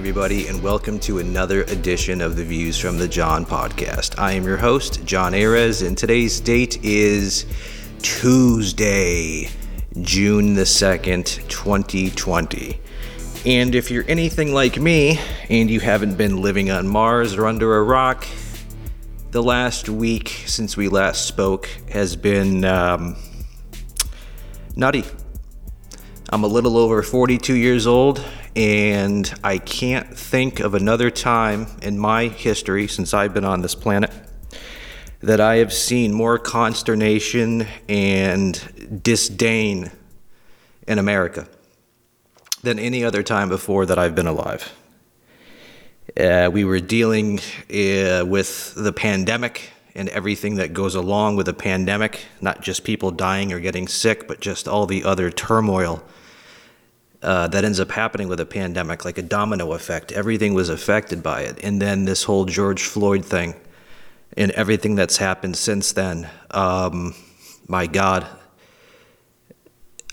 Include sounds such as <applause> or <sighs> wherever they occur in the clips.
everybody, and welcome to another edition of the Views from the John podcast. I am your host, John Ares, and today's date is Tuesday, June the 2nd, 2020. And if you're anything like me and you haven't been living on Mars or under a rock, the last week since we last spoke has been um, nutty. I'm a little over 42 years old, and I can't think of another time in my history since I've been on this planet that I have seen more consternation and disdain in America than any other time before that I've been alive. Uh, we were dealing uh, with the pandemic and everything that goes along with a pandemic, not just people dying or getting sick, but just all the other turmoil uh, that ends up happening with a pandemic, like a domino effect. Everything was affected by it. And then this whole George Floyd thing and everything that's happened since then. Um, my God.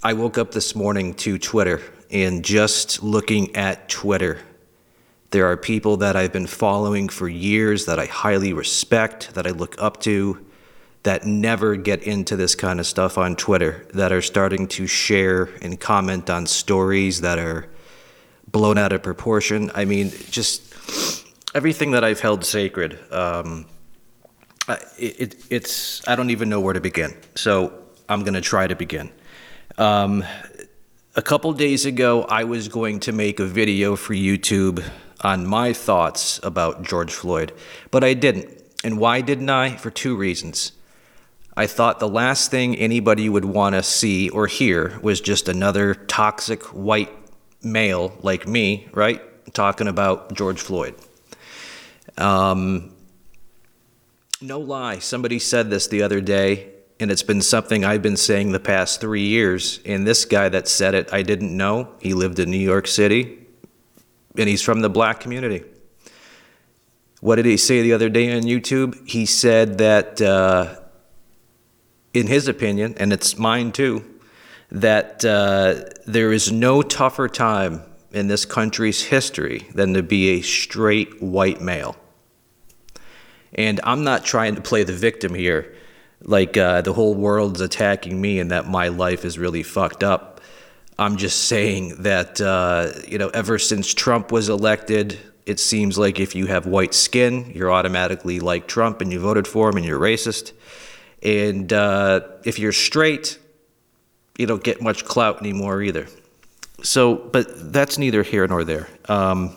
I woke up this morning to Twitter and just looking at Twitter, there are people that I've been following for years that I highly respect, that I look up to, that never get into this kind of stuff on Twitter, that are starting to share and comment on stories that are blown out of proportion. I mean, just everything that I've held sacred. Um, it, it, it's I don't even know where to begin. So I'm going to try to begin. Um, a couple days ago, I was going to make a video for YouTube on my thoughts about George Floyd, but I didn't. And why didn't I? For two reasons. I thought the last thing anybody would want to see or hear was just another toxic white male like me, right? Talking about George Floyd. Um, no lie, somebody said this the other day, and it's been something I've been saying the past three years. And this guy that said it, I didn't know. He lived in New York City, and he's from the black community. What did he say the other day on YouTube? He said that, uh, in his opinion, and it's mine too, that uh, there is no tougher time in this country's history than to be a straight white male. And I'm not trying to play the victim here, like uh, the whole world's attacking me and that my life is really fucked up. I'm just saying that, uh, you know, ever since Trump was elected, it seems like if you have white skin, you're automatically like Trump and you voted for him and you're racist. And uh, if you're straight, you don't get much clout anymore either. So, but that's neither here nor there. Um,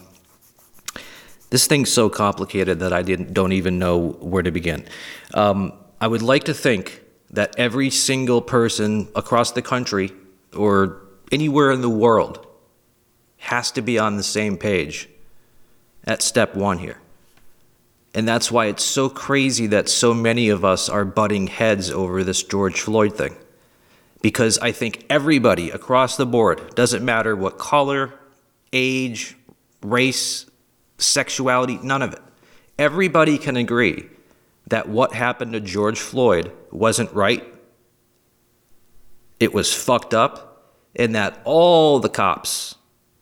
this thing's so complicated that I didn't, don't even know where to begin. Um, I would like to think that every single person across the country or anywhere in the world has to be on the same page at step one here. And that's why it's so crazy that so many of us are butting heads over this George Floyd thing. Because I think everybody across the board, doesn't matter what color, age, race, sexuality, none of it. Everybody can agree that what happened to George Floyd wasn't right. It was fucked up, and that all the cops,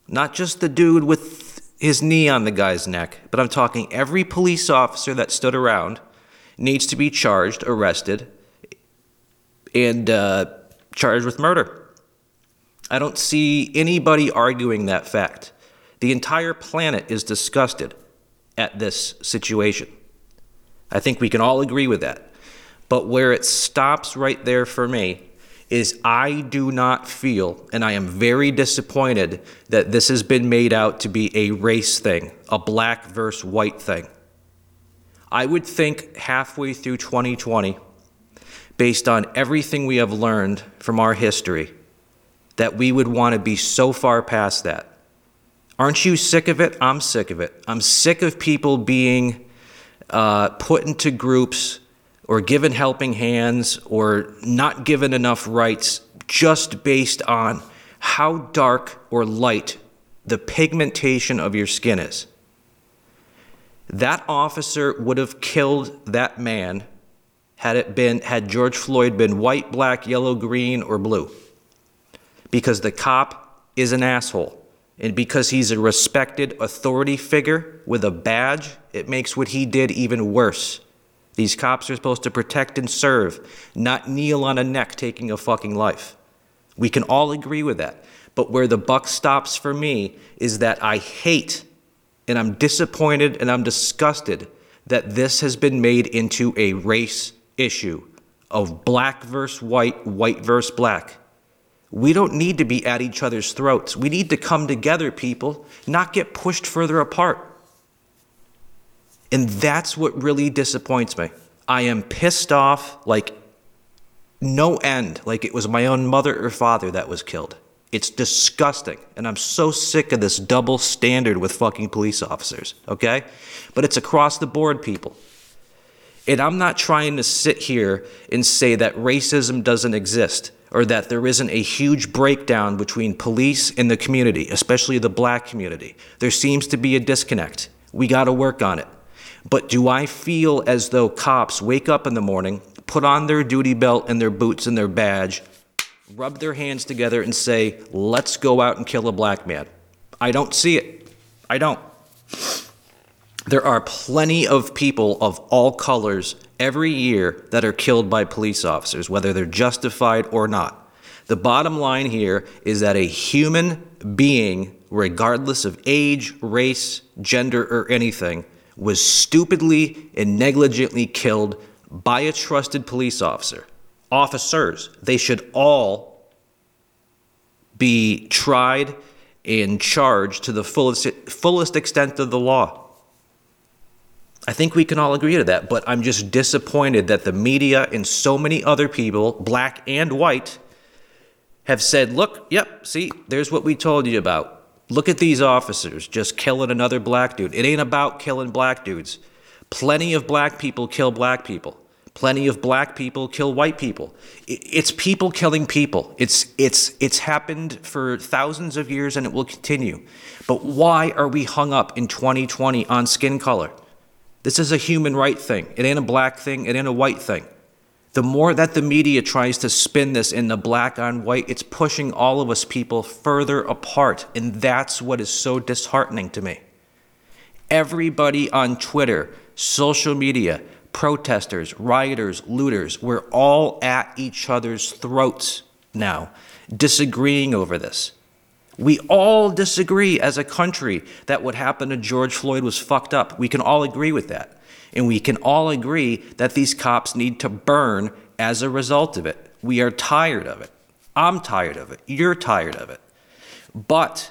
not just the dude with his knee on the guy's neck, but I'm talking every police officer that stood around, needs to be charged, arrested, and uh, charged with murder. I don't see anybody arguing that fact. The entire planet is disgusted at this situation. I think we can all agree with that. But where it stops right there for me is I do not feel, and I am very disappointed that this has been made out to be a race thing, a black versus white thing. I would think halfway through 2020, based on everything we have learned from our history, that we would want to be so far past that. Aren't you sick of it? I'm sick of it. I'm sick of people being uh, put into groups or given helping hands or not given enough rights just based on how dark or light the pigmentation of your skin is. That officer would have killed that man had it been had George Floyd been white, black, yellow, green, or blue. Because the cop is an asshole. And because he's a respected authority figure with a badge, it makes what he did even worse. These cops are supposed to protect and serve, not kneel on a neck taking a fucking life. We can all agree with that. But where the buck stops for me is that I hate and I'm disappointed and I'm disgusted that this has been made into a race issue of black versus white, white versus black. We don't need to be at each other's throats. We need to come together, people, not get pushed further apart. And that's what really disappoints me. I am pissed off like no end, like it was my own mother or father that was killed. It's disgusting. And I'm so sick of this double standard with fucking police officers, okay? But it's across the board, people. And I'm not trying to sit here and say that racism doesn't exist or that there isn't a huge breakdown between police and the community, especially the black community. There seems to be a disconnect. We got to work on it. But do I feel as though cops wake up in the morning, put on their duty belt and their boots and their badge, rub their hands together and say, let's go out and kill a black man? I don't see it. I don't. There are plenty of people of all colors every year that are killed by police officers, whether they're justified or not. The bottom line here is that a human being, regardless of age, race, gender, or anything, was stupidly and negligently killed by a trusted police officer. Officers, they should all be tried and charged to the fullest, fullest extent of the law. I think we can all agree to that, but I'm just disappointed that the media and so many other people, black and white, have said, look, yep, see, there's what we told you about. Look at these officers just killing another black dude. It ain't about killing black dudes. Plenty of black people kill black people. Plenty of black people kill white people. It's people killing people. It's it's it's happened for thousands of years and it will continue. But why are we hung up in 2020 on skin color? This is a human right thing. It ain't a black thing, it ain't a white thing. The more that the media tries to spin this in the black on white, it's pushing all of us people further apart. And that's what is so disheartening to me. Everybody on Twitter, social media, protesters, rioters, looters, we're all at each other's throats now, disagreeing over this. We all disagree as a country that what happened to George Floyd was fucked up. We can all agree with that. And we can all agree that these cops need to burn as a result of it. We are tired of it. I'm tired of it. You're tired of it. But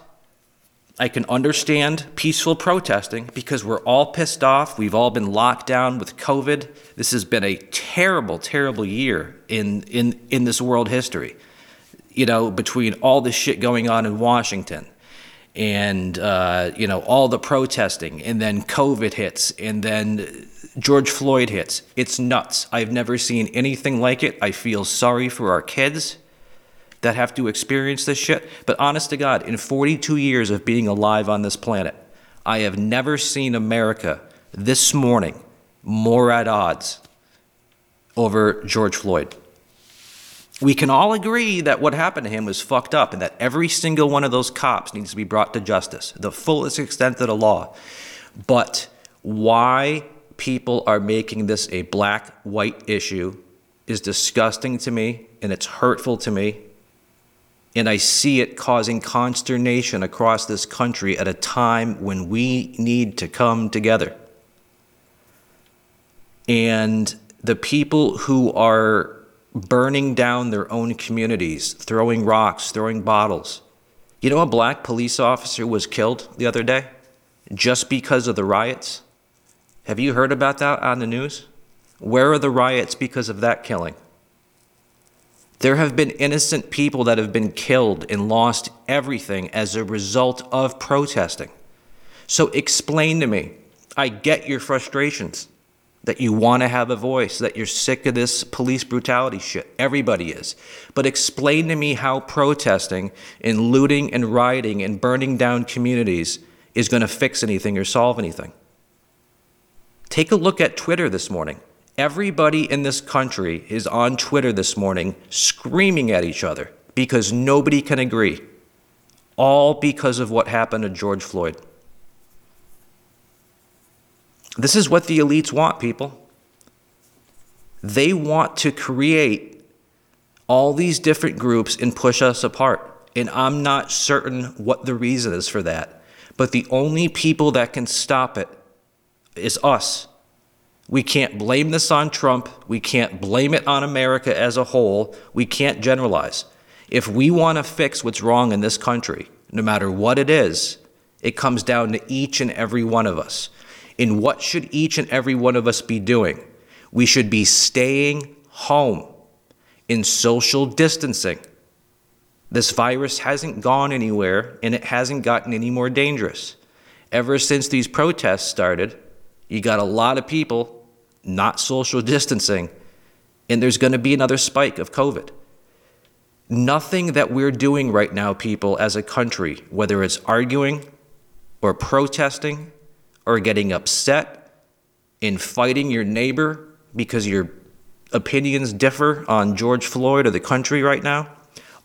I can understand peaceful protesting because we're all pissed off. We've all been locked down with COVID. This has been a terrible, terrible year in, in, in this world history you know, between all this shit going on in Washington and, uh, you know, all the protesting and then COVID hits and then George Floyd hits. It's nuts. I've never seen anything like it. I feel sorry for our kids that have to experience this shit. But honest to God, in 42 years of being alive on this planet, I have never seen America this morning more at odds over George Floyd we can all agree that what happened to him was fucked up and that every single one of those cops needs to be brought to justice, the fullest extent of the law. But why people are making this a black white issue is disgusting to me and it's hurtful to me. And I see it causing consternation across this country at a time when we need to come together. And the people who are burning down their own communities, throwing rocks, throwing bottles. You know, a black police officer was killed the other day just because of the riots. Have you heard about that on the news? Where are the riots because of that killing? There have been innocent people that have been killed and lost everything as a result of protesting. So explain to me. I get your frustrations. That you want to have a voice, that you're sick of this police brutality shit. Everybody is. But explain to me how protesting and looting and rioting and burning down communities is going to fix anything or solve anything. Take a look at Twitter this morning. Everybody in this country is on Twitter this morning screaming at each other because nobody can agree. All because of what happened to George Floyd. This is what the elites want, people. They want to create all these different groups and push us apart. And I'm not certain what the reason is for that. But the only people that can stop it is us. We can't blame this on Trump. We can't blame it on America as a whole. We can't generalize. If we want to fix what's wrong in this country, no matter what it is, it comes down to each and every one of us. And what should each and every one of us be doing? We should be staying home in social distancing. This virus hasn't gone anywhere and it hasn't gotten any more dangerous. Ever since these protests started, you got a lot of people not social distancing, and there's going to be another spike of COVID. Nothing that we're doing right now, people, as a country, whether it's arguing or protesting or getting upset in fighting your neighbor because your opinions differ on George Floyd or the country right now,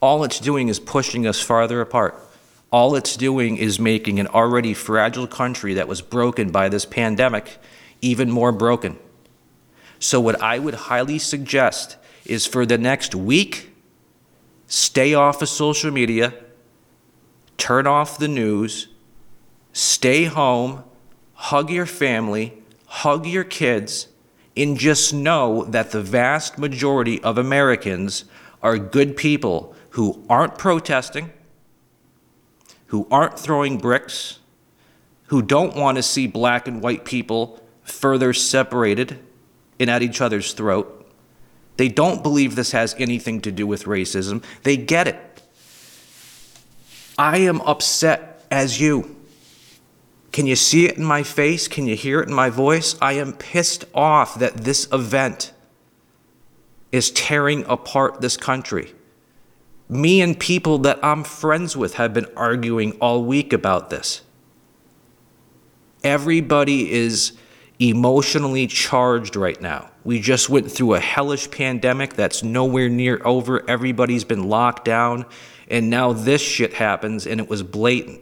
all it's doing is pushing us farther apart. All it's doing is making an already fragile country that was broken by this pandemic even more broken. So, what I would highly suggest is for the next week, stay off of social media, turn off the news, stay home, hug your family, hug your kids, and just know that the vast majority of Americans are good people who aren't protesting, who aren't throwing bricks, who don't want to see black and white people further separated and at each other's throat. They don't believe this has anything to do with racism. They get it. I am upset as you. Can you see it in my face? Can you hear it in my voice? I am pissed off that this event is tearing apart this country. Me and people that I'm friends with have been arguing all week about this. Everybody is emotionally charged right now. We just went through a hellish pandemic that's nowhere near over. Everybody's been locked down. And now this shit happens and it was blatant.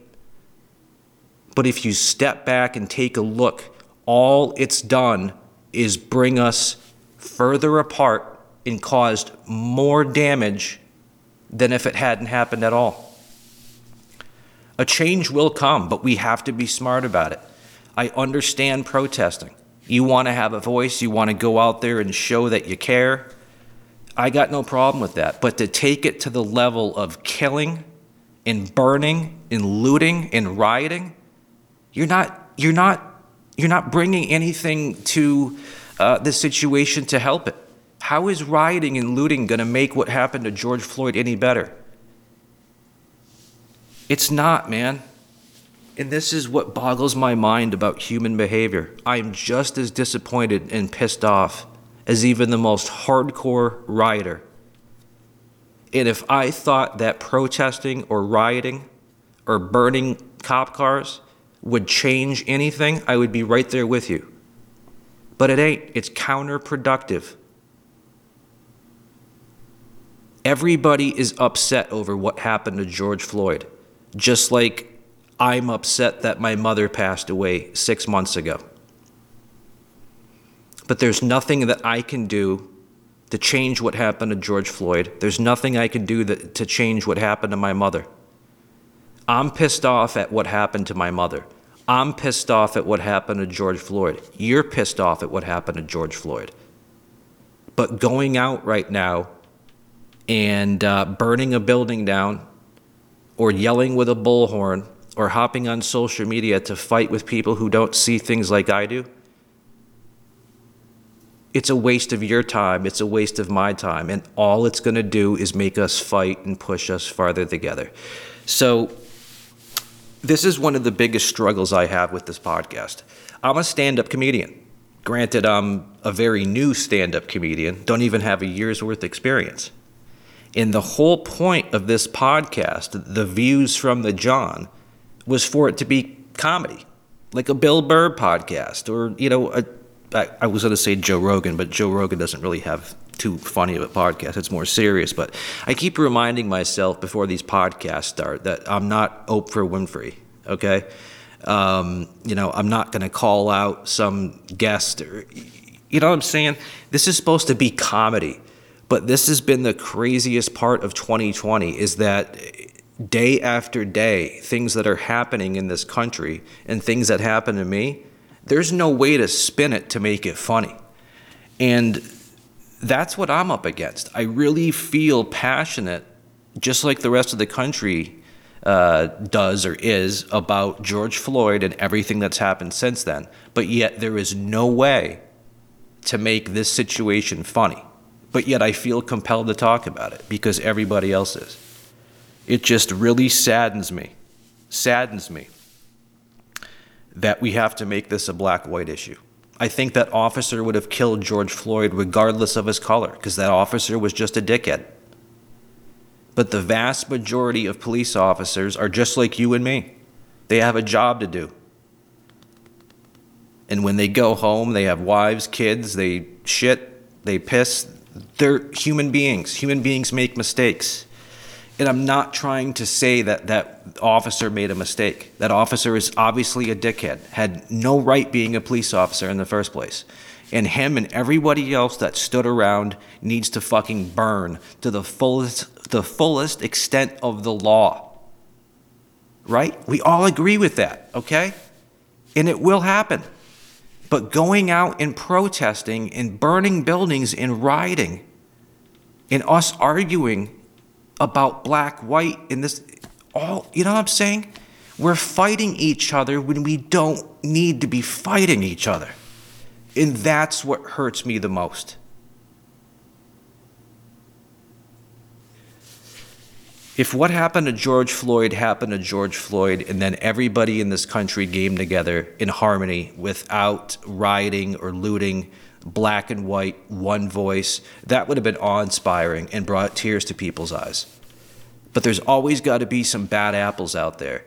But if you step back and take a look, all it's done is bring us further apart and caused more damage than if it hadn't happened at all. A change will come, but we have to be smart about it. I understand protesting. You want to have a voice, you want to go out there and show that you care. I got no problem with that. But to take it to the level of killing and burning and looting and rioting, you're not, you're not, you're not bringing anything to uh, the situation to help it. How is rioting and looting going to make what happened to George Floyd any better? It's not, man. And this is what boggles my mind about human behavior. I am just as disappointed and pissed off as even the most hardcore rioter. And if I thought that protesting or rioting or burning cop cars would change anything, I would be right there with you. But it ain't. It's counterproductive. Everybody is upset over what happened to George Floyd, just like I'm upset that my mother passed away six months ago. But there's nothing that I can do to change what happened to George Floyd. There's nothing I can do that, to change what happened to my mother. I'm pissed off at what happened to my mother. I'm pissed off at what happened to George Floyd. You're pissed off at what happened to George Floyd. But going out right now and uh, burning a building down, or yelling with a bullhorn, or hopping on social media to fight with people who don't see things like I do, it's a waste of your time, it's a waste of my time, and all it's going to do is make us fight and push us farther together. So, this is one of the biggest struggles I have with this podcast. I'm a stand up comedian. Granted, I'm a very new stand up comedian, don't even have a year's worth of experience. And the whole point of this podcast, The Views from the John, was for it to be comedy, like a Bill Burr podcast, or, you know, a, I, I was going to say Joe Rogan, but Joe Rogan doesn't really have too funny of a podcast. It's more serious. But I keep reminding myself before these podcasts start that I'm not Oprah Winfrey, okay? Um, you know, I'm not going to call out some guest or, you know what I'm saying? This is supposed to be comedy. But this has been the craziest part of 2020 is that day after day, things that are happening in this country and things that happen to me, there's no way to spin it to make it funny. And that's what I'm up against. I really feel passionate, just like the rest of the country uh, does or is, about George Floyd and everything that's happened since then. But yet, there is no way to make this situation funny. But yet, I feel compelled to talk about it because everybody else is. It just really saddens me, saddens me that we have to make this a black white issue. I think that officer would have killed George Floyd regardless of his color, because that officer was just a dickhead. But the vast majority of police officers are just like you and me. They have a job to do. And when they go home, they have wives, kids, they shit, they piss. They're human beings. Human beings make mistakes. And I'm not trying to say that that officer made a mistake. That officer is obviously a dickhead, had no right being a police officer in the first place. And him and everybody else that stood around needs to fucking burn to the fullest, the fullest extent of the law. Right? We all agree with that, okay? And it will happen. But going out and protesting and burning buildings and rioting and us arguing about black, white, and this, all, you know what I'm saying? We're fighting each other when we don't need to be fighting each other. And that's what hurts me the most. If what happened to George Floyd happened to George Floyd, and then everybody in this country came together in harmony without rioting or looting, black and white, one voice, that would have been awe inspiring and brought tears to people's eyes. But there's always got to be some bad apples out there.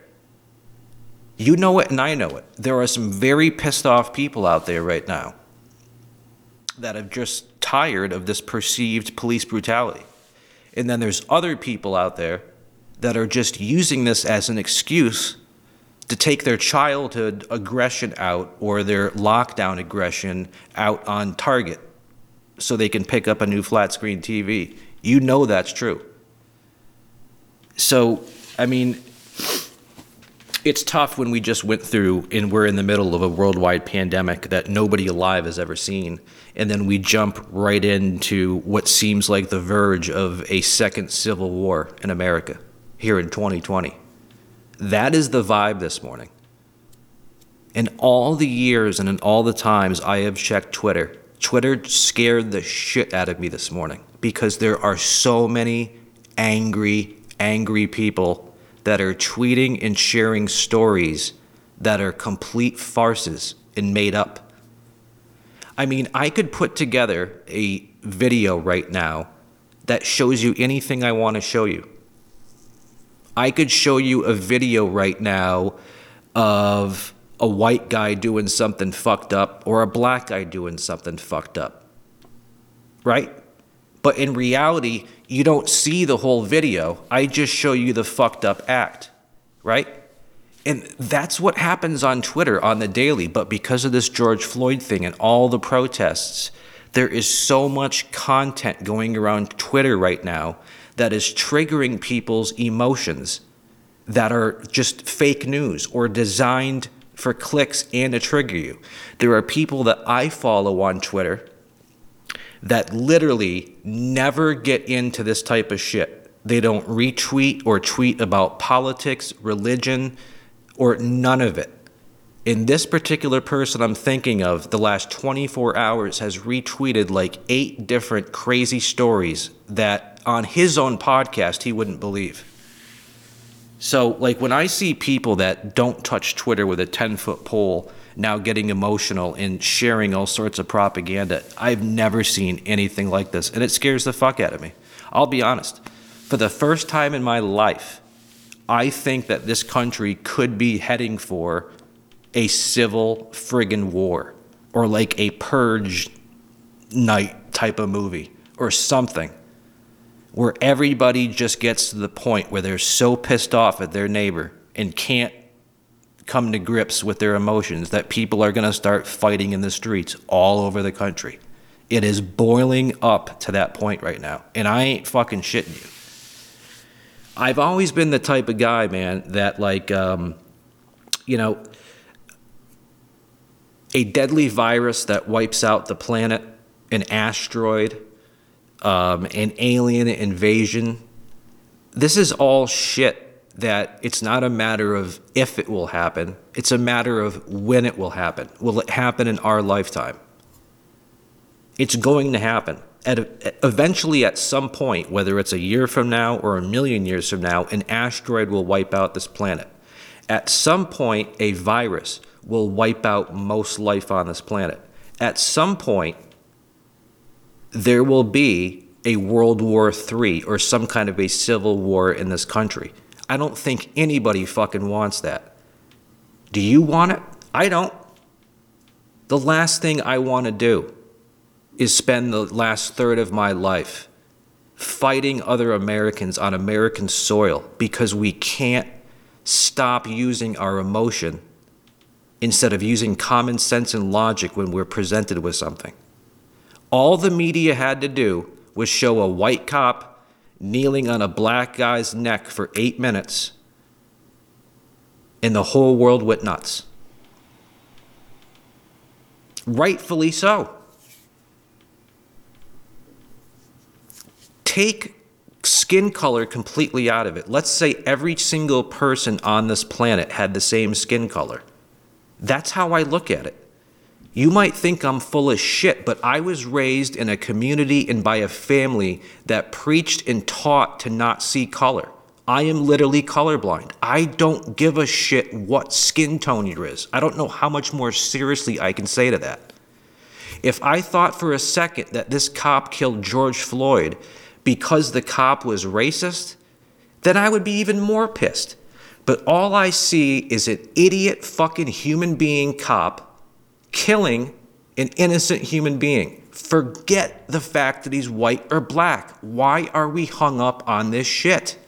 You know it, and I know it. There are some very pissed off people out there right now that are just tired of this perceived police brutality. And then there's other people out there that are just using this as an excuse to take their childhood aggression out or their lockdown aggression out on Target so they can pick up a new flat screen TV. You know that's true. So, I mean, it's tough when we just went through and we're in the middle of a worldwide pandemic that nobody alive has ever seen. And then we jump right into what seems like the verge of a second civil war in America here in 2020. That is the vibe this morning. In all the years and in all the times I have checked Twitter, Twitter scared the shit out of me this morning because there are so many angry, angry people that are tweeting and sharing stories that are complete farces and made up. I mean, I could put together a video right now that shows you anything I want to show you. I could show you a video right now of a white guy doing something fucked up or a black guy doing something fucked up. Right? But in reality, you don't see the whole video. I just show you the fucked up act. Right? And that's what happens on Twitter on the daily. But because of this George Floyd thing and all the protests, there is so much content going around Twitter right now that is triggering people's emotions that are just fake news or designed for clicks and to trigger you. There are people that I follow on Twitter that literally never get into this type of shit. They don't retweet or tweet about politics, religion, or none of it. In this particular person I'm thinking of, the last 24 hours has retweeted like eight different crazy stories that on his own podcast he wouldn't believe. So, like, when I see people that don't touch Twitter with a 10 foot pole now getting emotional and sharing all sorts of propaganda, I've never seen anything like this. And it scares the fuck out of me. I'll be honest. For the first time in my life, I think that this country could be heading for a civil friggin' war or like a purge night type of movie or something where everybody just gets to the point where they're so pissed off at their neighbor and can't come to grips with their emotions that people are going to start fighting in the streets all over the country. It is boiling up to that point right now. And I ain't fucking shitting you. I've always been the type of guy, man, that like, um, you know, a deadly virus that wipes out the planet, an asteroid, um, an alien invasion. This is all shit that it's not a matter of if it will happen, it's a matter of when it will happen. Will it happen in our lifetime? It's going to happen. At eventually, at some point, whether it's a year from now or a million years from now, an asteroid will wipe out this planet. At some point, a virus will wipe out most life on this planet. At some point, there will be a World War III or some kind of a civil war in this country. I don't think anybody fucking wants that. Do you want it? I don't. The last thing I want to do is spend the last third of my life fighting other Americans on American soil because we can't stop using our emotion instead of using common sense and logic when we're presented with something. All the media had to do was show a white cop kneeling on a black guy's neck for eight minutes, and the whole world went nuts. Rightfully so. Take skin color completely out of it. Let's say every single person on this planet had the same skin color. That's how I look at it. You might think I'm full of shit, but I was raised in a community and by a family that preached and taught to not see color. I am literally colorblind. I don't give a shit what skin tone you is. I don't know how much more seriously I can say to that. If I thought for a second that this cop killed George Floyd because the cop was racist, then I would be even more pissed. But all I see is an idiot fucking human being cop killing an innocent human being. Forget the fact that he's white or black. Why are we hung up on this shit?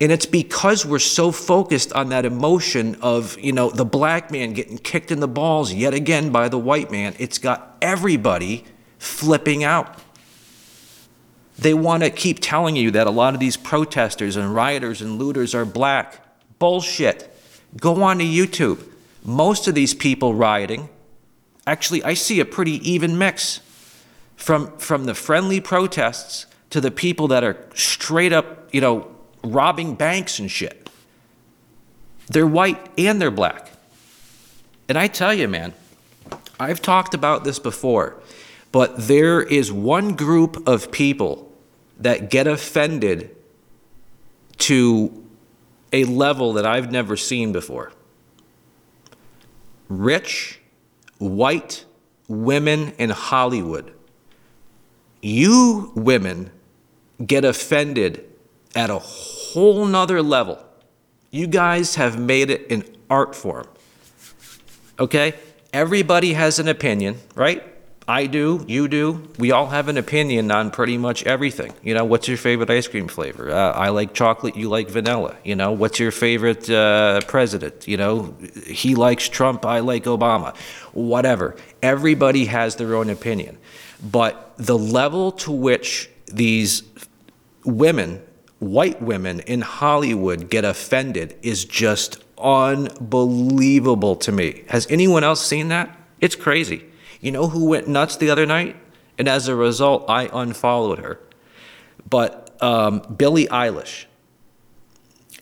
And it's because we're so focused on that emotion of, you know, the black man getting kicked in the balls yet again by the white man. It's got everybody flipping out. They want to keep telling you that a lot of these protesters and rioters and looters are black. Bullshit. Go on to YouTube most of these people rioting, actually, I see a pretty even mix from, from the friendly protests to the people that are straight up, you know, robbing banks and shit. They're white and they're black. And I tell you, man, I've talked about this before, but there is one group of people that get offended to a level that I've never seen before rich, white women in Hollywood. You women get offended at a whole nother level. You guys have made it an art form. Okay? Everybody has an opinion, right? I do, you do. We all have an opinion on pretty much everything. You know, what's your favorite ice cream flavor? Uh, I like chocolate, you like vanilla. You know, what's your favorite uh, president? You know, he likes Trump, I like Obama. Whatever. Everybody has their own opinion. But the level to which these women, white women in Hollywood, get offended is just unbelievable to me. Has anyone else seen that? It's crazy. You know who went nuts the other night? And as a result, I unfollowed her. But um, Billie Eilish.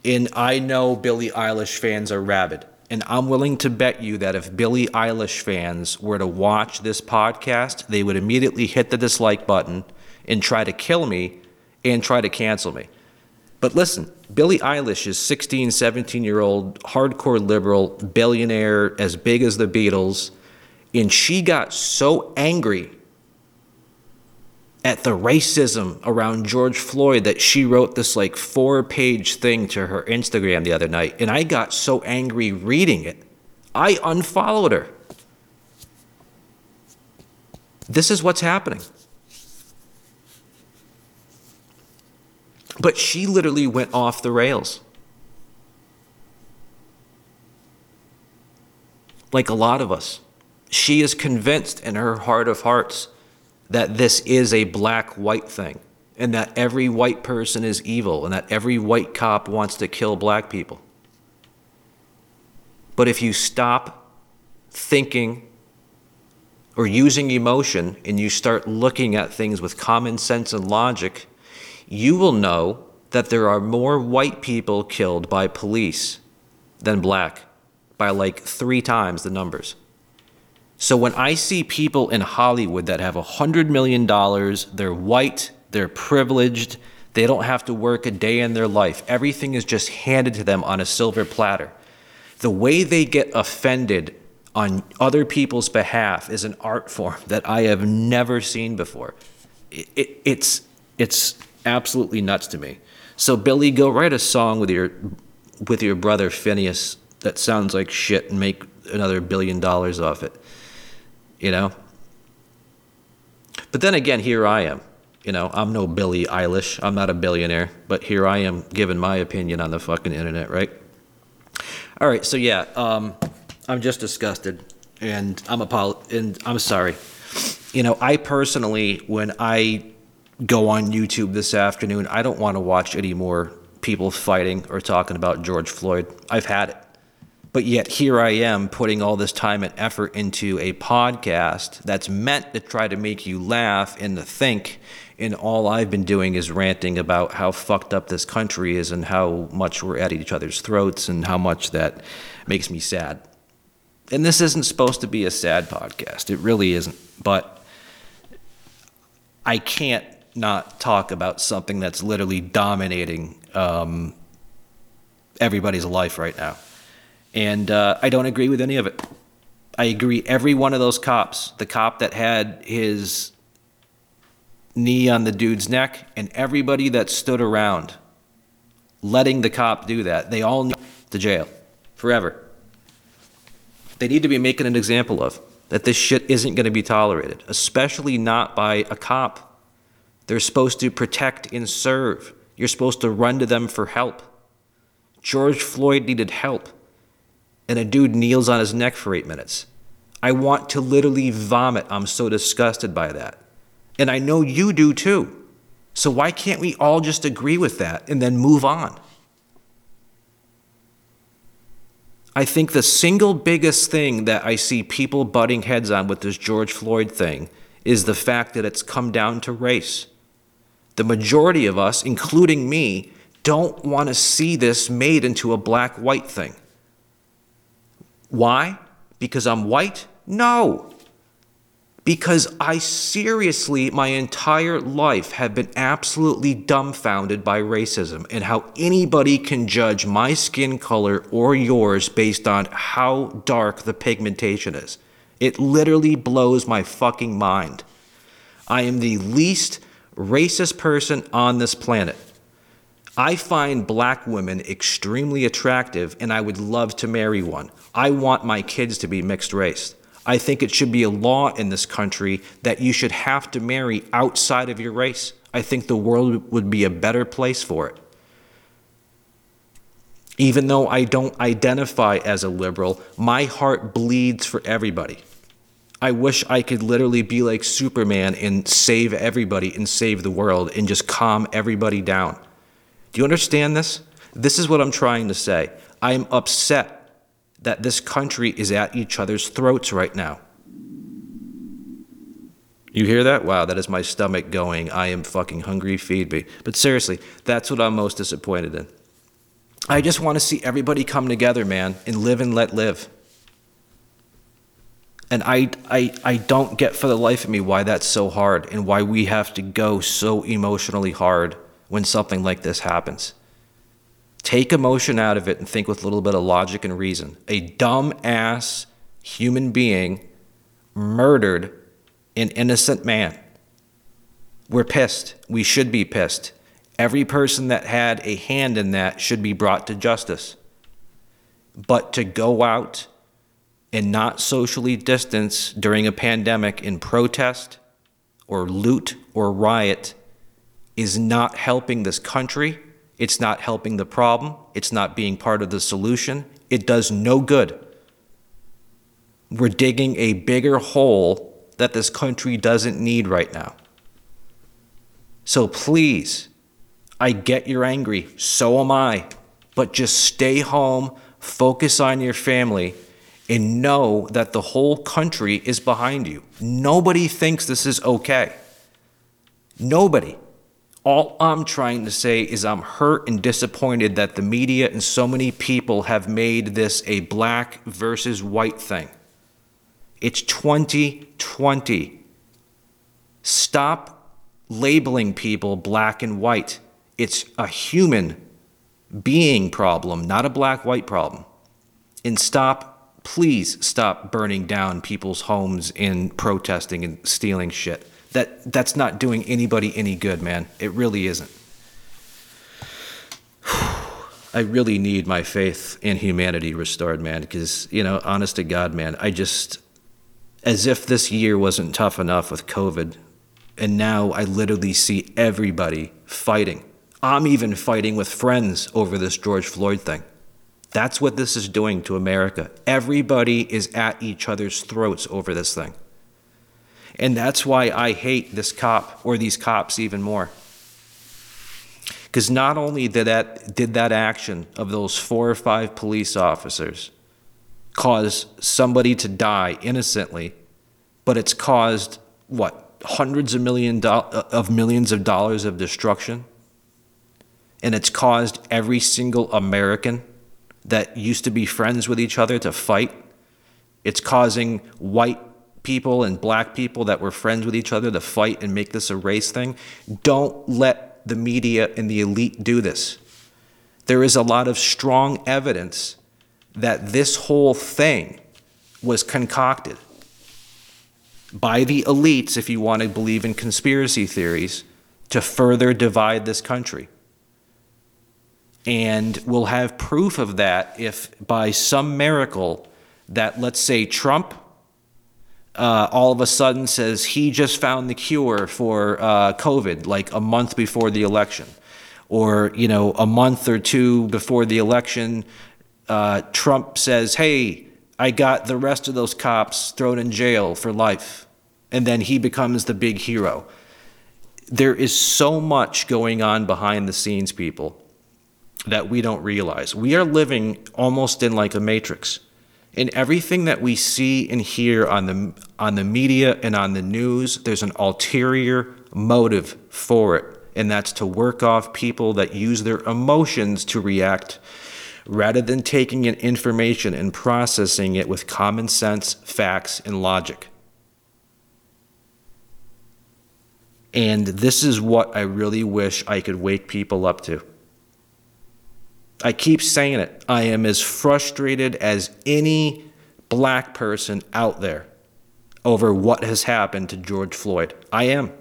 And I know Billie Eilish fans are rabid. And I'm willing to bet you that if Billie Eilish fans were to watch this podcast, they would immediately hit the dislike button and try to kill me and try to cancel me. But listen, Billie Eilish is 16, 17 year old, hardcore liberal, billionaire, as big as the Beatles. And she got so angry at the racism around George Floyd that she wrote this like four page thing to her Instagram the other night. And I got so angry reading it, I unfollowed her. This is what's happening. But she literally went off the rails. Like a lot of us. She is convinced in her heart of hearts that this is a black white thing and that every white person is evil and that every white cop wants to kill black people. But if you stop thinking or using emotion and you start looking at things with common sense and logic, you will know that there are more white people killed by police than black by like three times the numbers. So when I see people in Hollywood that have a $100 million, they're white, they're privileged, they don't have to work a day in their life, everything is just handed to them on a silver platter. The way they get offended on other people's behalf is an art form that I have never seen before. It, it, it's, it's absolutely nuts to me. So Billie, go write a song with your with your brother Finneas that sounds like shit and make another billion dollars off it. You know? But then again, here I am. You know, I'm no Billie Eilish. I'm not a billionaire, but here I am giving my opinion on the fucking internet, right? All right, so yeah, um, I'm just disgusted, and I'm apol- and I'm sorry. You know, I personally, when I go on YouTube this afternoon, I don't want to watch any more people fighting or talking about George Floyd. I've had it. But yet here I am putting all this time and effort into a podcast that's meant to try to make you laugh and to think. And all I've been doing is ranting about how fucked up this country is and how much we're at each other's throats and how much that makes me sad. And this isn't supposed to be a sad podcast. It really isn't. But I can't not talk about something that's literally dominating um, everybody's life right now. And uh, I don't agree with any of it. I agree, every one of those cops, the cop that had his knee on the dude's neck, and everybody that stood around letting the cop do that, they all need to jail forever. They need to be making an example of that this shit isn't going to be tolerated, especially not by a cop. They're supposed to protect and serve. You're supposed to run to them for help. George Floyd needed help and a dude kneels on his neck for eight minutes. I want to literally vomit. I'm so disgusted by that. And I know you do too. So why can't we all just agree with that and then move on? I think the single biggest thing that I see people butting heads on with this George Floyd thing is the fact that it's come down to race. The majority of us, including me, don't want to see this made into a black white thing. Why? Because I'm white? No. Because I seriously, my entire life, have been absolutely dumbfounded by racism and how anybody can judge my skin color or yours based on how dark the pigmentation is. It literally blows my fucking mind. I am the least racist person on this planet. I find black women extremely attractive and I would love to marry one. I want my kids to be mixed race. I think it should be a law in this country that you should have to marry outside of your race. I think the world would be a better place for it. Even though I don't identify as a liberal, my heart bleeds for everybody. I wish I could literally be like Superman and save everybody and save the world and just calm everybody down. Do you understand this? This is what I'm trying to say. I'm upset that this country is at each other's throats right now. You hear that? Wow, that is my stomach going. I am fucking hungry, feed me. But seriously, that's what I'm most disappointed in. I just want to see everybody come together, man, and live and let live. And I, I, I don't get for the life of me why that's so hard and why we have to go so emotionally hard when something like this happens. Take emotion out of it and think with a little bit of logic and reason. A dumb ass human being murdered an innocent man. We're pissed. We should be pissed. Every person that had a hand in that should be brought to justice. But to go out and not socially distance during a pandemic in protest or loot or riot is not helping this country. It's not helping the problem. It's not being part of the solution. It does no good. We're digging a bigger hole that this country doesn't need right now. So please, I get you're angry. So am I. But just stay home, focus on your family, and know that the whole country is behind you. Nobody thinks this is okay. Nobody. All I'm trying to say is I'm hurt and disappointed that the media and so many people have made this a black versus white thing. It's 2020. Stop labeling people black and white. It's a human being problem, not a black white problem. And stop, please stop burning down people's homes and protesting and stealing shit. That that's not doing anybody any good, man. It really isn't. <sighs> I really need my faith in humanity restored, man, because, you know, honest to God, man, I just as if this year wasn't tough enough with COVID. And now I literally see everybody fighting. I'm even fighting with friends over this George Floyd thing. That's what this is doing to America. Everybody is at each other's throats over this thing. And that's why I hate this cop or these cops even more. Because not only did that, did that action of those four or five police officers cause somebody to die innocently, but it's caused what hundreds of million do- of millions of dollars of destruction, and it's caused every single American that used to be friends with each other to fight. It's causing white people and black people that were friends with each other to fight and make this a race thing. Don't let the media and the elite do this. There is a lot of strong evidence that this whole thing was concocted by the elites, if you want to believe in conspiracy theories, to further divide this country. And we'll have proof of that if by some miracle that, let's say, Trump uh, all of a sudden says he just found the cure for uh, COVID like a month before the election. Or, you know, a month or two before the election, uh, Trump says, hey, I got the rest of those cops thrown in jail for life. And then he becomes the big hero. There is so much going on behind the scenes, people, that we don't realize. We are living almost in like a matrix. In everything that we see and hear on the, on the media and on the news, there's an ulterior motive for it, and that's to work off people that use their emotions to react rather than taking in information and processing it with common sense, facts, and logic. And this is what I really wish I could wake people up to. I keep saying it. I am as frustrated as any black person out there over what has happened to George Floyd. I am.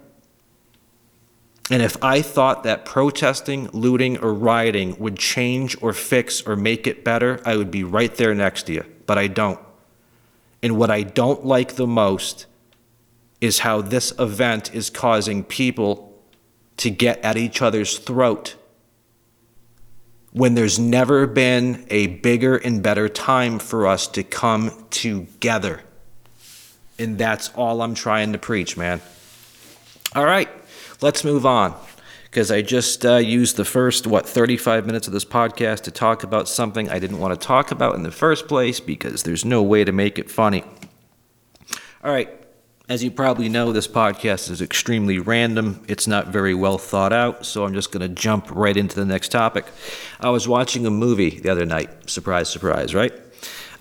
And if I thought that protesting, looting, or rioting would change or fix or make it better, I would be right there next to you. But I don't. And what I don't like the most is how this event is causing people to get at each other's throat when there's never been a bigger and better time for us to come together. And that's all I'm trying to preach, man. All right, let's move on. Because I just uh, used the first, what, 35 minutes of this podcast to talk about something I didn't want to talk about in the first place because there's no way to make it funny. All right, as you probably know, this podcast is extremely random. It's not very well thought out, so I'm just going to jump right into the next topic. I was watching a movie the other night. Surprise, surprise, right?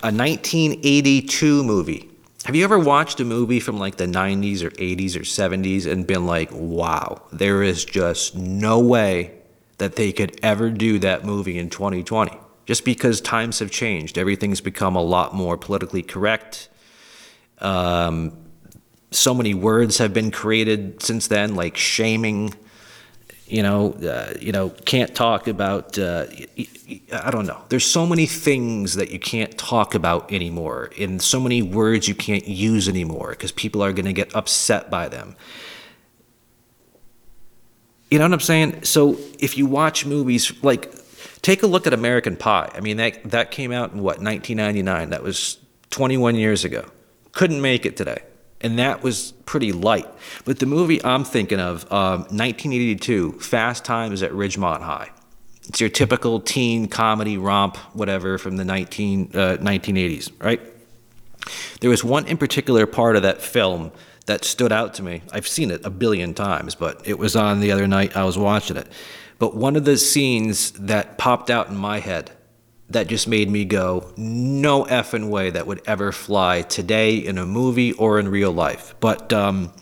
A 1982 movie. Have you ever watched a movie from like the 90s or 80s or 70s and been like, wow, there is just no way that they could ever do that movie in 2020. Just because times have changed, everything's become a lot more politically correct. Um, so many words have been created since then, like shaming. You know, uh, you know, can't talk about. Uh, I don't know. There's so many things that you can't talk about anymore, and so many words you can't use anymore because people are going to get upset by them. You know what I'm saying? So if you watch movies like take a look at American Pie. I mean that that came out in what 1999. That was 21 years ago. Couldn't make it today. And that was pretty light. But the movie I'm thinking of, um, 1982, Fast Times at Ridgemont High. It's your typical teen comedy romp, whatever, from the 19, uh, 1980s, right? There was one in particular part of that film that stood out to me. I've seen it a billion times, but it was on the other night I was watching it. But one of the scenes that popped out in my head that just made me go, no effing way that would ever fly today in a movie or in real life. But um,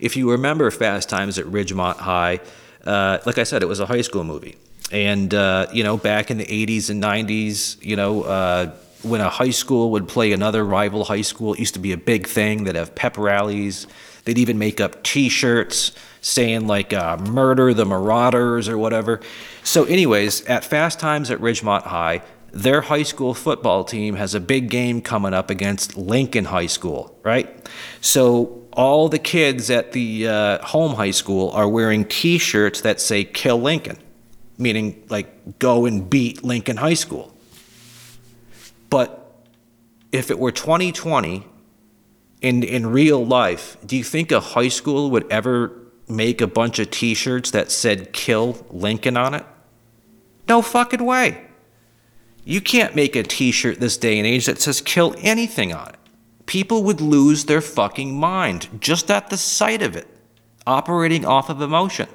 if you remember Fast Times at Ridgemont High, uh, like I said, it was a high school movie. And, uh, you know, back in the 80s and 90s, you know, uh, when a high school would play another rival high school, it used to be a big thing. They'd have pep rallies. They'd even make up t shirts saying, like, uh, murder the Marauders or whatever. So, anyways, at Fast Times at Ridgemont High, their high school football team has a big game coming up against Lincoln High School, right? So, all the kids at the uh, home high school are wearing t shirts that say Kill Lincoln, meaning, like, go and beat Lincoln High School. But if it were 2020 in in real life, do you think a high school would ever make a bunch of t-shirts that said kill Lincoln on it? No fucking way. You can't make a t-shirt this day and age that says kill anything on it. People would lose their fucking mind just at the sight of it, operating off of emotion.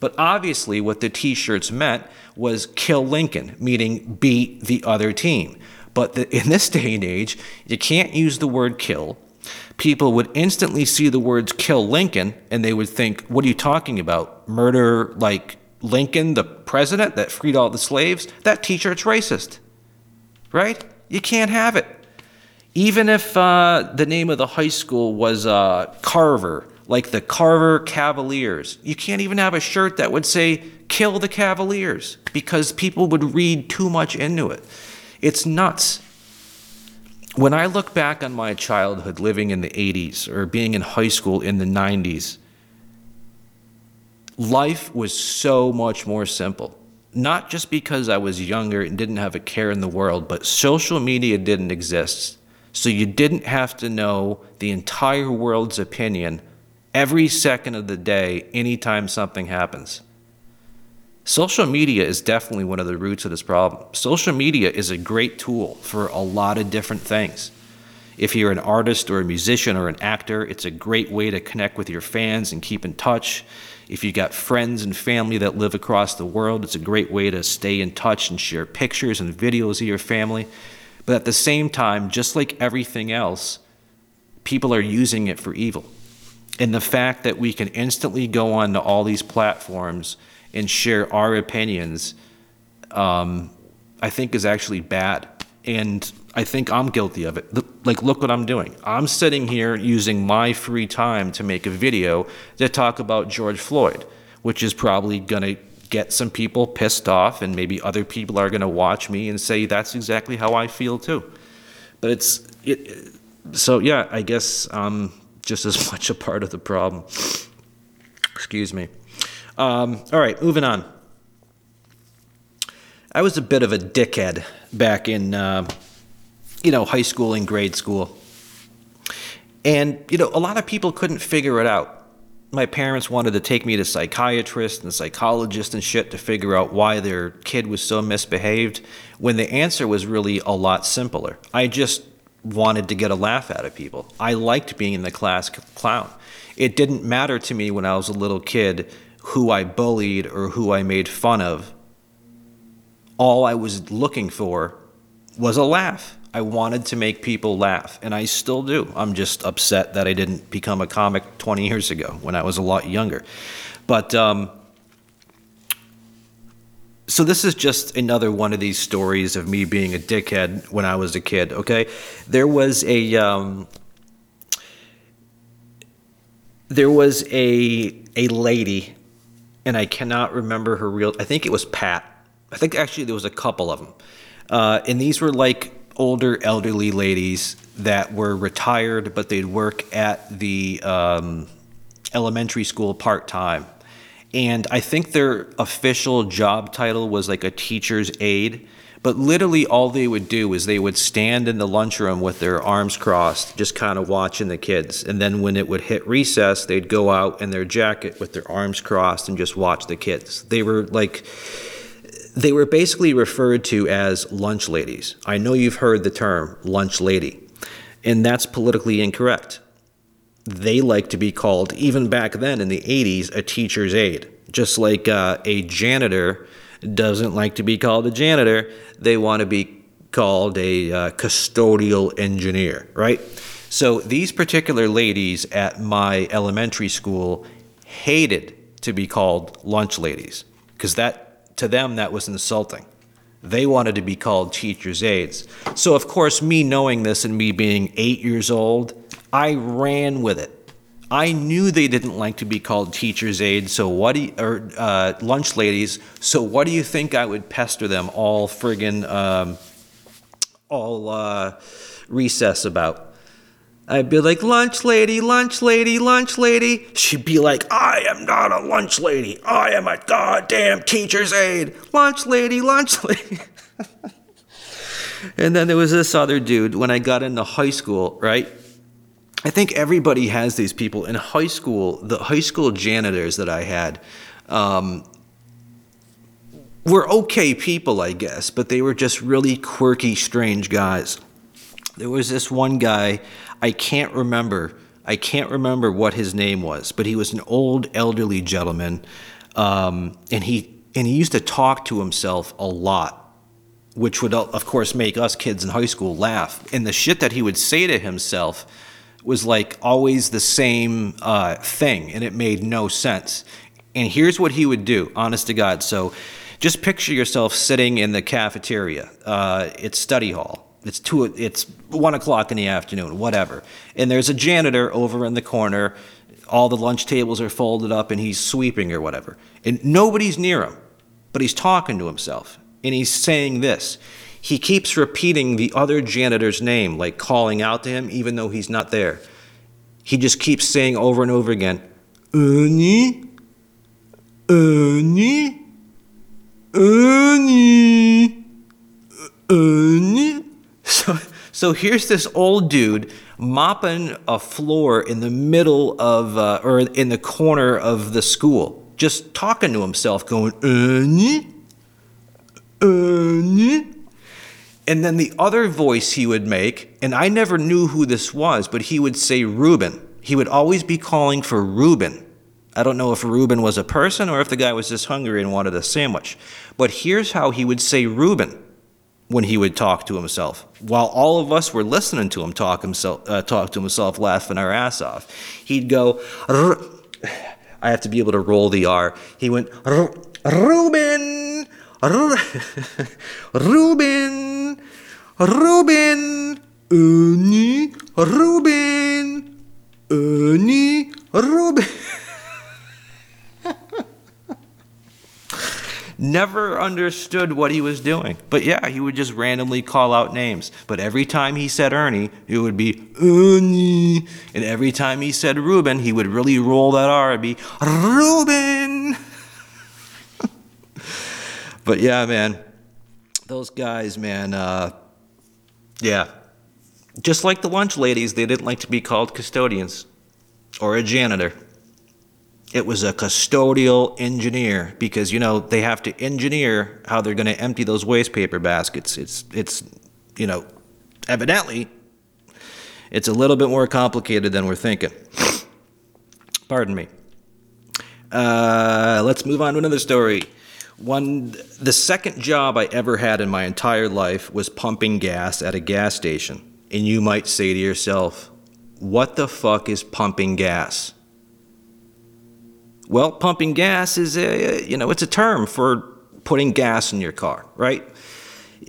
But obviously, what the t shirts meant was kill Lincoln, meaning beat the other team. But the, in this day and age, you can't use the word kill. People would instantly see the words kill Lincoln and they would think, what are you talking about? Murder like Lincoln, the president that freed all the slaves? That t shirt's racist. Right? You can't have it. Even if uh, the name of the high school was uh, Carver, like the Carver Cavaliers, you can't even have a shirt that would say kill the Cavaliers because people would read too much into it. It's nuts. When I look back on my childhood living in the 80s or being in high school in the 90s, life was so much more simple. Not just because I was younger and didn't have a care in the world, but social media didn't exist. So you didn't have to know the entire world's opinion every second of the day anytime something happens. Social media is definitely one of the roots of this problem. Social media is a great tool for a lot of different things. If you're an artist or a musician or an actor, it's a great way to connect with your fans and keep in touch. If you've got friends and family that live across the world, it's a great way to stay in touch and share pictures and videos of your family. But at the same time, just like everything else, people are using it for evil. And the fact that we can instantly go on to all these platforms and share our opinions, um, I think is actually bad. And I think I'm guilty of it. Like, look what I'm doing. I'm sitting here using my free time to make a video to talk about George Floyd, which is probably going to get some people pissed off, and maybe other people are going to watch me and say that's exactly how I feel too. But it's it. So yeah, I guess I'm just as <laughs> much a part of the problem. Excuse me. Um, all right, moving on. I was a bit of a dickhead back in, uh, you know, high school and grade school. And, you know, a lot of people couldn't figure it out. My parents wanted to take me to psychiatrists and psychologists and shit to figure out why their kid was so misbehaved, when the answer was really a lot simpler. I just wanted to get a laugh out of people. I liked being in the class clown. It didn't matter to me when I was a little kid who I bullied or who I made fun of. All I was looking for was a laugh. I wanted to make people laugh, and I still do. I'm just upset that I didn't become a comic 20 years ago when I was a lot younger. But um, so this is just another one of these stories of me being a dickhead when I was a kid. Okay, there was a um, there was a a lady, and I cannot remember her real. I think it was Pat. I think actually there was a couple of them, uh, and these were like older elderly ladies that were retired, but they'd work at the um, elementary school part time and I think their official job title was like a teacher's aide. But literally, all they would do is they would stand in the lunchroom with their arms crossed, just kind of watching the kids. And then when it would hit recess, they'd go out in their jacket with their arms crossed and just watch the kids. They were like, they were basically referred to as lunch ladies. I know you've heard the term lunch lady, and that's politically incorrect they like to be called, even back then in the 80s, a teacher's aide. Just like uh, a janitor doesn't like to be called a janitor, they want to be called a uh, custodial engineer, right? So these particular ladies at my elementary school hated to be called lunch ladies because that to them that was insulting. They wanted to be called teachers' aides. So of course, me knowing this and me being eight years old, I ran with it. I knew they didn't like to be called teachers' aides, so what do you, or uh, lunch ladies. So what do you think I would pester them all friggin' um, all uh, recess about? I'd be like, lunch lady, lunch lady, lunch lady. She'd be like, I am not a lunch lady. I am a goddamn teacher's aide. Lunch lady, lunch <laughs> lady. and then there was this other dude when I got into high school, right? I think everybody has these people in high school. The high school janitors that I had um, were okay people, I guess, but they were just really quirky, strange guys. There was this one guy, I can't remember. I can't remember what his name was, but he was an old elderly gentleman, um, and he and he used to talk to himself a lot, which would of course make us kids in high school laugh. And the shit that he would say to himself was like always the same uh, thing, and it made no sense. And here's what he would do, honest to God. So just picture yourself sitting in the cafeteria. Uh, it's study hall. It's two. It's one o'clock in the afternoon, whatever. And there's a janitor over in the corner. All the lunch tables are folded up, and he's sweeping or whatever. And nobody's near him, but he's talking to himself, and he's saying this he keeps repeating the other janitor's name, like calling out to him, even though he's not there. He just keeps saying over and over again, Ernie, Ernie, Ernie, Ernie. So, so here's this old dude mopping a floor in the middle of, uh, or in the corner of the school, just talking to himself, going, Ernie, Ernie. And then the other voice he would make, and I never knew who this was, but he would say Reuben. He would always be calling for Reuben. I don't know if Reuben was a person or if the guy was just hungry and wanted a sandwich. But here's how he would say Reuben when he would talk to himself, while all of us were listening to him talk himself, uh, talk to himself, laughing our ass off. He'd go, I have to be able to roll the R. He went, Reuben, Reuben, <laughs> Ernie, Reuben, Ernie, Reuben. Never understood what he was doing. But yeah, he would just randomly call out names. But every time he said Ernie, it would be Ernie. And every time he said Ruben, he would really roll that R and be Ruben. <laughs> but yeah, man, those guys, man, uh, yeah. Just like the lunch ladies, they didn't like to be called custodians or a janitor. It was a custodial engineer because you know they have to engineer how they're going to empty those waste paper baskets. It's it's you know evidently it's a little bit more complicated than we're thinking. <coughs> Pardon me. Uh, let's move on to another story. One, the second job I ever had in my entire life was pumping gas at a gas station. And you might say to yourself, what the fuck is pumping gas? Well, pumping gas is a, you know, it's a term for putting gas in your car, right?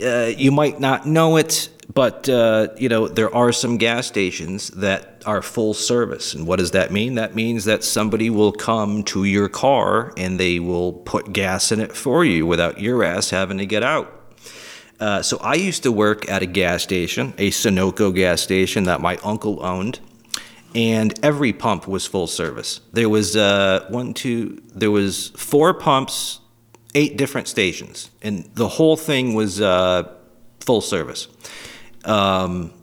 Uh, you might not know it, but uh, you know there are some gas stations that are full service, and what does that mean? That means that somebody will come to your car and they will put gas in it for you without your ass having to get out. Uh, so I used to work at a gas station, a Sunoco gas station that my uncle owned, and every pump was full service. There was uh, one, two, there was four pumps, eight different stations, and the whole thing was uh, full service. Um,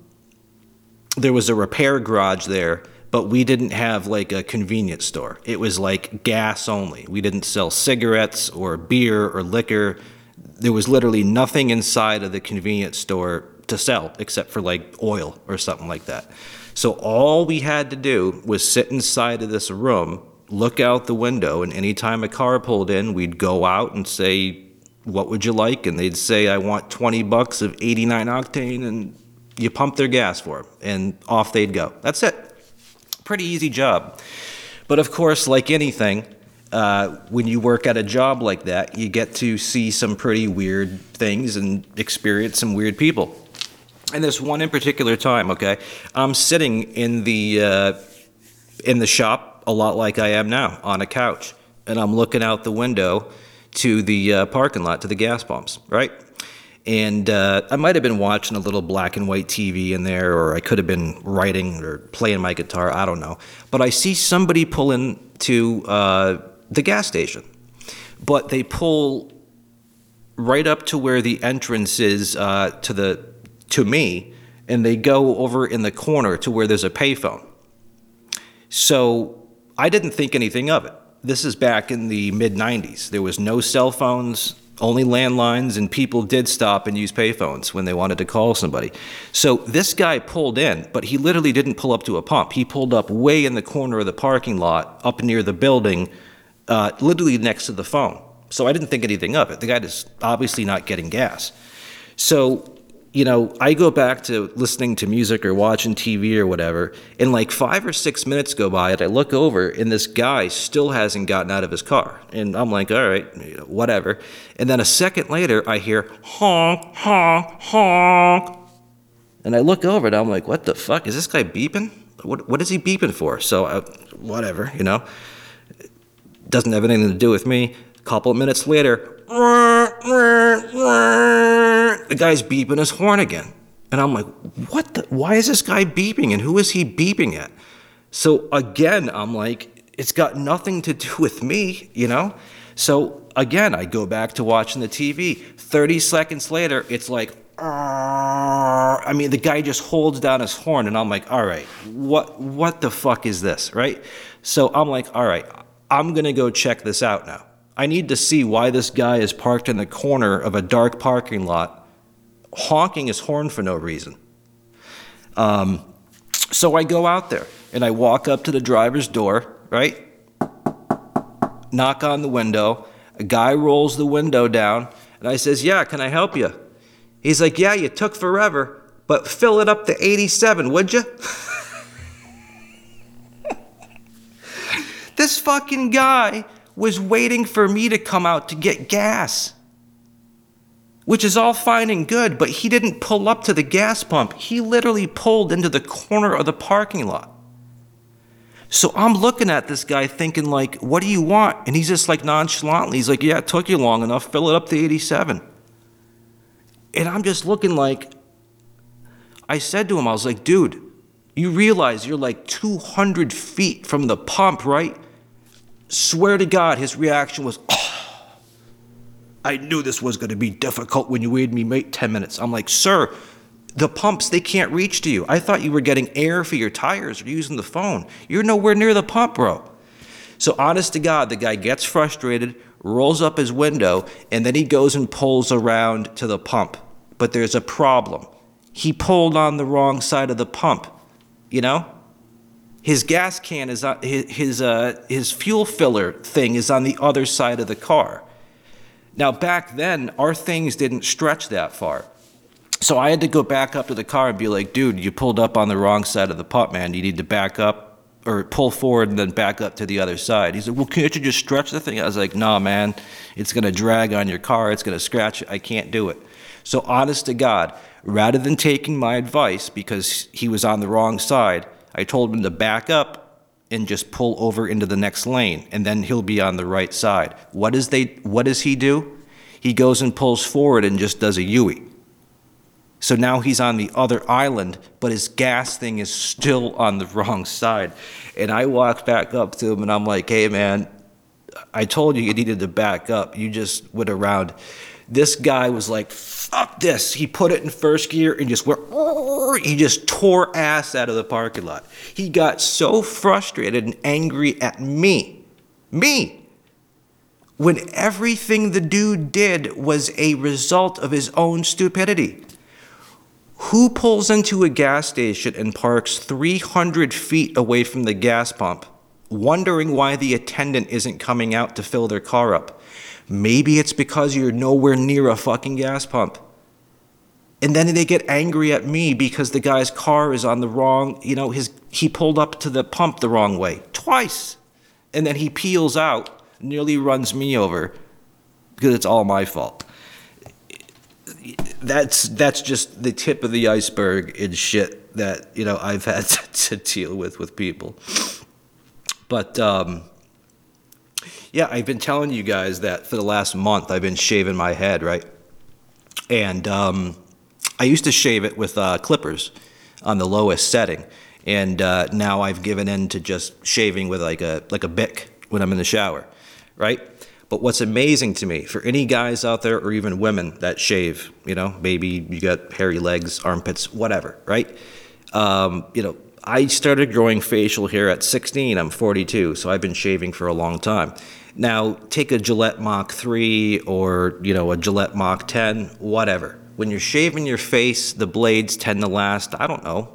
there was a repair garage there, but we didn't have like a convenience store. It was like gas only. We didn't sell cigarettes or beer or liquor. There was literally nothing inside of the convenience store to sell except for like oil or something like that. So all we had to do was sit inside of this room, look out the window, and anytime a car pulled in, we'd go out and say, What would you like? And they'd say, I want 20 bucks of 89 octane, and you pump their gas for them, and off they'd go. That's it. Pretty easy job. But of course, like anything, uh, when you work at a job like that, you get to see some pretty weird things and experience some weird people. And this one in particular time, okay, I'm sitting in the uh, in the shop a lot like I am now on a couch, and I'm looking out the window to the uh, parking lot to the gas pumps, right? And uh, I might have been watching a little black and white TV in there, or I could have been writing or playing my guitar. I don't know. But I see somebody pull into uh, the gas station, but they pull right up to where the entrance is uh, to the to me, and they go over in the corner to where there's a payphone. So I didn't think anything of it. This is back in the mid 90s. There was no cell phones, only landlines, and people did stop and use payphones when they wanted to call somebody. So this guy pulled in, but he literally didn't pull up to a pump. He pulled up way in the corner of the parking lot, up near the building, uh, literally next to the phone. So I didn't think anything of it. The guy is obviously not getting gas. So you know, I go back to listening to music or watching TV or whatever, and like five or six minutes go by, and I look over, and this guy still hasn't gotten out of his car. And I'm like, all right, whatever. And then a second later, I hear honk, honk, honk. And I look over, and I'm like, what the fuck? Is this guy beeping? What, what is he beeping for? So, uh, whatever, you know. Doesn't have anything to do with me. A couple of minutes later, <laughs> the guy's beeping his horn again. And I'm like, what the, why is this guy beeping and who is he beeping at? So again, I'm like, it's got nothing to do with me, you know? So again, I go back to watching the TV. 30 seconds later, it's like, I mean, the guy just holds down his horn, and I'm like, all right, what, what the fuck is this, right? So I'm like, all right, I'm gonna go check this out now. I need to see why this guy is parked in the corner of a dark parking lot, honking his horn for no reason. Um, so I go out there and I walk up to the driver's door, right? Knock on the window. A guy rolls the window down and I says, "Yeah, can I help you?" He's like, "Yeah, you took forever, but fill it up to 87, would you?" <laughs> this fucking guy was waiting for me to come out to get gas. Which is all fine and good, but he didn't pull up to the gas pump. He literally pulled into the corner of the parking lot. So I'm looking at this guy thinking, like, what do you want? And he's just like nonchalantly, he's like, yeah, it took you long enough, fill it up to 87. And I'm just looking like, I said to him, I was like, dude, you realize you're like 200 feet from the pump, right? Swear to God, his reaction was, oh, <laughs> I knew this was going to be difficult when you made me wait 10 minutes. I'm like, sir, the pumps, they can't reach to you. I thought you were getting air for your tires or using the phone. You're nowhere near the pump, bro. So, honest to God, the guy gets frustrated, rolls up his window, and then he goes and pulls around to the pump. But there's a problem. He pulled on the wrong side of the pump, you know? his gas can is on, his his, uh, his fuel filler thing is on the other side of the car. Now back then, our things didn't stretch that far. So I had to go back up to the car and be like, dude, you pulled up on the wrong side of the putt, man. You need to back up. or pull forward and then back up to the other side. He said, Well, can't you just stretch the thing? I was like, Nah, man, it's going to drag on your car. It's going to scratch it. I can't do it. So, honest to God, rather than taking my advice because he was on the wrong side, I told him to back up and just pull over into the next lane, and then he'll be on the right side. What, is they, what does he do? He goes and pulls forward and just does a Yui. So now he's on the other island, but his gas thing is still on the <laughs> wrong side. And I walk back up to him and I'm like, hey, man, I told you you needed to back up. You just went around. This guy was like, fuck this. He put it in first gear and just went, he just tore ass out of the parking lot. He got so frustrated and angry at me. Me when everything the dude did was a result of his own stupidity. Who pulls into a gas station and parks 300 feet away from the gas pump, wondering why the attendant isn't coming out to fill their car up? Maybe it's because you're nowhere near a fucking gas pump. And then they get angry at me because the guy's car is on the wrong, you know, his he pulled up to the pump the wrong way twice. And then he peels out, nearly runs me over because it's all my fault that's that's just the tip of the iceberg in shit that you know I've had <laughs> to, deal with with people. But um, yeah, I've been telling you guys that for the last month I've been shaving my head, right? And um, I used to shave it with uh, clippers on the lowest setting, and uh, now I've given in to just shaving with like a like a bic when I'm in the shower, right? But what's amazing to me, for any guys out there or even women that shave, you know, maybe you got hairy legs, armpits, whatever, right? Um, you know, I started growing facial hair at 16. I'm 42, so I've been shaving for a long time. Now, take a Gillette Mach 3 or, you know, a Gillette Mach 10, whatever. When you're shaving your face, the blades tend to last, I don't know,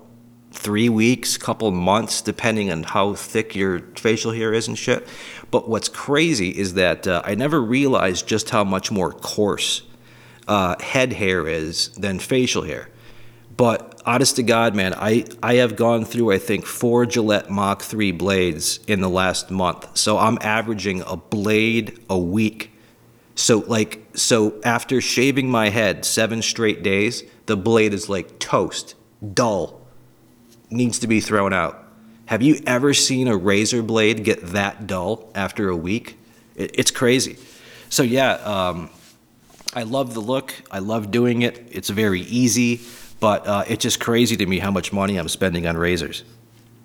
three weeks, couple months, depending on how thick your facial hair is and shit. But what's crazy is that uh, I never realized just how much more coarse uh, head hair is than facial hair. But honest to God, man, I, I have gone through, I think, four Gillette Mach 3 blades in the last month. So I'm averaging a blade a week. So, like, so after shaving my head seven straight days, the blade is like toast, dull, needs to be thrown out. Have you ever seen a razor blade get that dull after a week? It, it's crazy. So, yeah, um, I love the look. I love doing it. It's very easy, but uh, it's just crazy to me how much money I'm spending on razors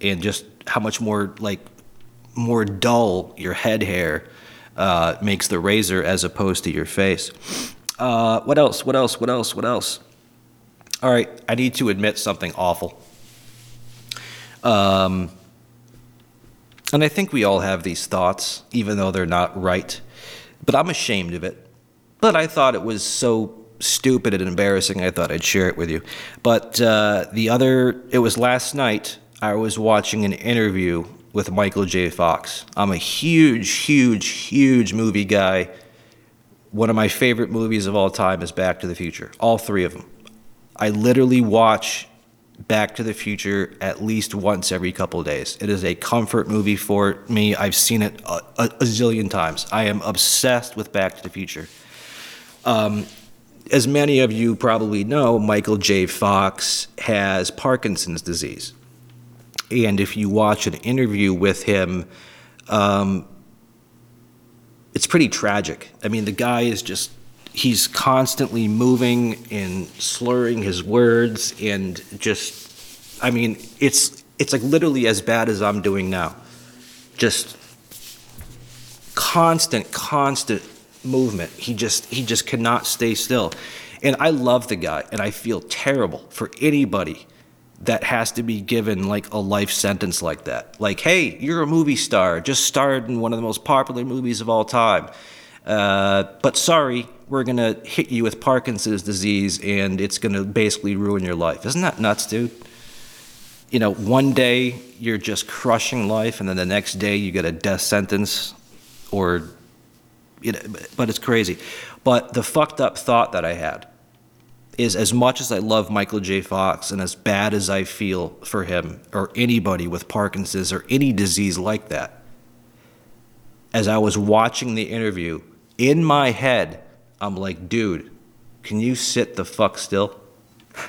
and just how much more, like, more dull your head hair uh, makes the razor as opposed to your face. Uh, what else? What else? What else? What else? All right, I need to admit something awful. Um, and I think we all have these thoughts, even though they're not right. But I'm ashamed of it. But I thought it was so stupid and embarrassing, I thought I'd share it with you. But uh, the other, it was last night, I was watching an interview with Michael J. Fox. I'm a huge, huge, huge movie guy. One of my favorite movies of all time is Back to the Future, all three of them. I literally watch Back to the Future at least once every couple days. It is a comfort movie for me. I've seen it a, a, a zillion times. I am obsessed with Back to the Future. Um, as many of you probably know, Michael J. Fox has Parkinson's disease. And if you watch an interview with him, um, it's pretty tragic. I mean, the guy is just he's constantly moving and slurring his words and just I mean, it's it's like literally as bad as I'm doing now. Just constant constant movement. He just he just cannot stay still. And I love the guy and I feel terrible for anybody that has to be given like a life sentence like that. Like, hey, you're a movie star, just starred in one of the most popular movies of all time. Uh, but sorry, we're to hit you with Parkinson's disease and it's to basically ruin your life. Isn't that nuts, dude? You know, one day you're just crushing life and then the next day you get a death sentence or, but it's crazy. But the fucked up thought that I had is as much as I love Michael J. Fox and as bad as I feel for him or anybody with Parkinson's or any disease like that, as I was watching the interview, in my head, I'm like, dude, can you sit the fuck still? <laughs>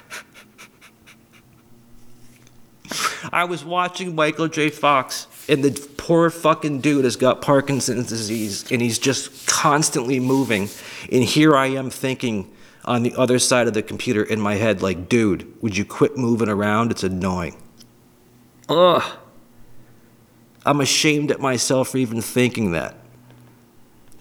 I was watching Michael J. Fox, and the poor fucking dude has got Parkinson's disease, and he's just constantly moving. And here I am thinking on the other side of the computer in my head, like, dude, would you quit moving around? It's annoying. Ugh. I'm ashamed at myself for even thinking that.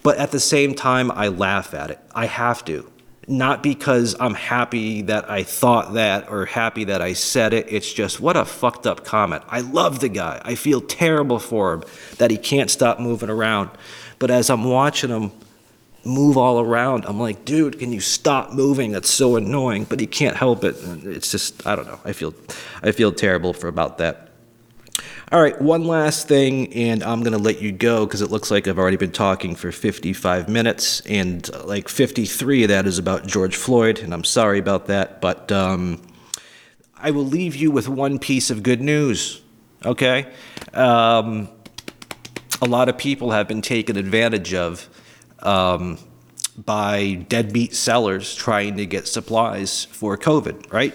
But at the same time, I laugh at it. I have to not because I'm happy that I thought that or happy that I said it. It's just what a fucked up comment. I love the guy. I feel terrible for him that he can't stop moving around. But as I'm watching him move all around, I'm like, dude, can you stop moving? That's so annoying. But he can't help it. It's just I don't know. I feel I feel terrible for about that. All right, one last thing, and I'm going to let you go because it looks like I've already been talking for 55 minutes, and uh, like 53 of that is about George Floyd, and I'm sorry about that, but um, I will leave you with one piece of good news, okay? Um, a lot of people have been taken advantage of um, by deadbeat sellers trying to get supplies for COVID, right?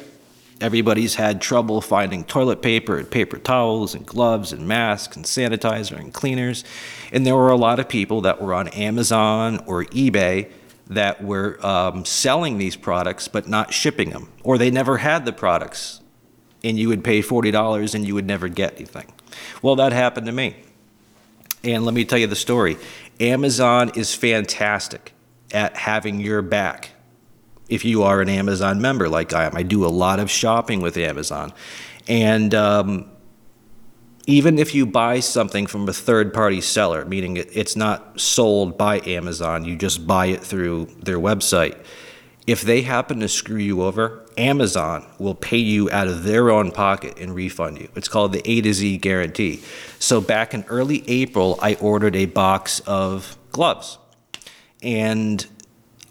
Everybody's had trouble finding toilet paper and paper towels and gloves and masks and sanitizer and cleaners. And there were a lot of people that were on Amazon or eBay that were um, selling these products but not shipping them, or they never had the products. And you would pay $40 and you would never get anything. Well, that happened to me. And let me tell you the story Amazon is fantastic at having your back if you are an Amazon member like I am. I do a lot of shopping with Amazon. And um, even if you buy something from a third party seller, meaning it's not sold by Amazon, you just buy it through their website, if they happen to screw you over, Amazon will pay you out of their own pocket and refund you. It's called the A to Z guarantee. So back in early April, I ordered a box of gloves. And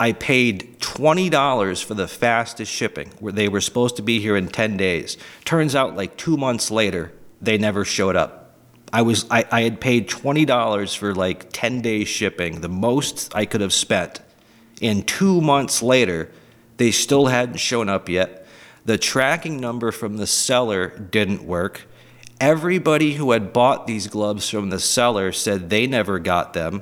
I paid $20 for the fastest shipping, where they were supposed to be here in 10 days. Turns out, like two months later, they never showed up. I was I, I had paid $20 for like 10 days shipping, the most I could have spent. And two months later, they still hadn't shown up yet. The tracking number from the seller didn't work. Everybody who had bought these gloves from the seller said they never got them.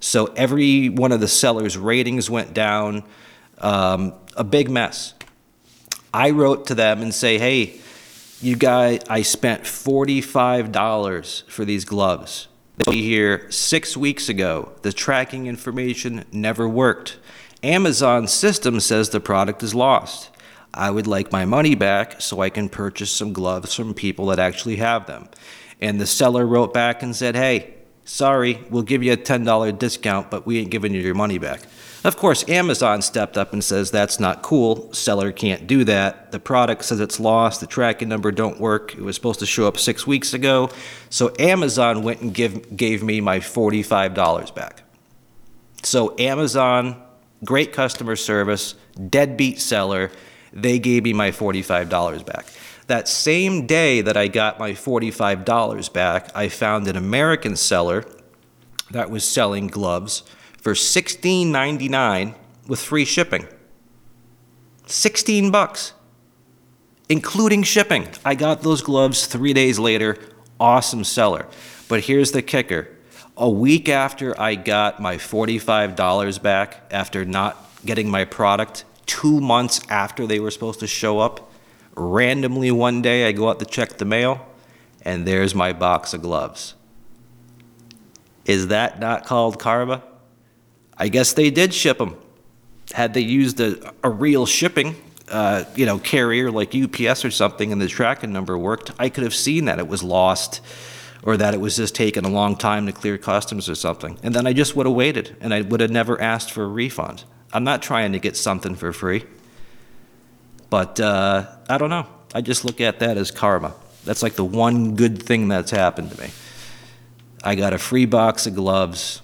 So every one of the sellers' ratings went down, um, a big mess. I wrote to them and say, hey, you guys, I spent $45 for these gloves. They be here six weeks ago. The tracking information never worked. Amazon system says the product is lost. I would like my money back so I can purchase some gloves from people that actually have them. And the seller wrote back and said, hey, sorry, we'll give you a $10 discount, but we ain't giving you your money back. Of course, Amazon stepped up and says that's not cool. Seller can't do that. The product says it's lost. The tracking number don't work. It was supposed to show up six weeks ago. So Amazon went and give, gave me my $45 back. So Amazon, great customer service, deadbeat seller, they gave me my $45 back. That same day that I got my $45 back, I found an American seller that was selling gloves for $16.99 with free shipping. 16 bucks, including shipping. I got those gloves three days later. Awesome seller. But here's the kicker a week after I got my $45 back, after not getting my product, two months after they were supposed to show up, Randomly one day, I go out to check the mail, and there's my box of gloves. Is that not called karma? I guess they did ship them. Had they used a, a real shipping, uh, you know, carrier like UPS or something, and the tracking number worked, I could have seen that it was lost, or that it was just taking a long time to clear customs or something. And then I just would have waited, and I would have never asked for a refund. I'm not trying to get something for free. But uh, I don't know. I just look at that as karma. That's like the one good thing that's happened to me. I got a free box of gloves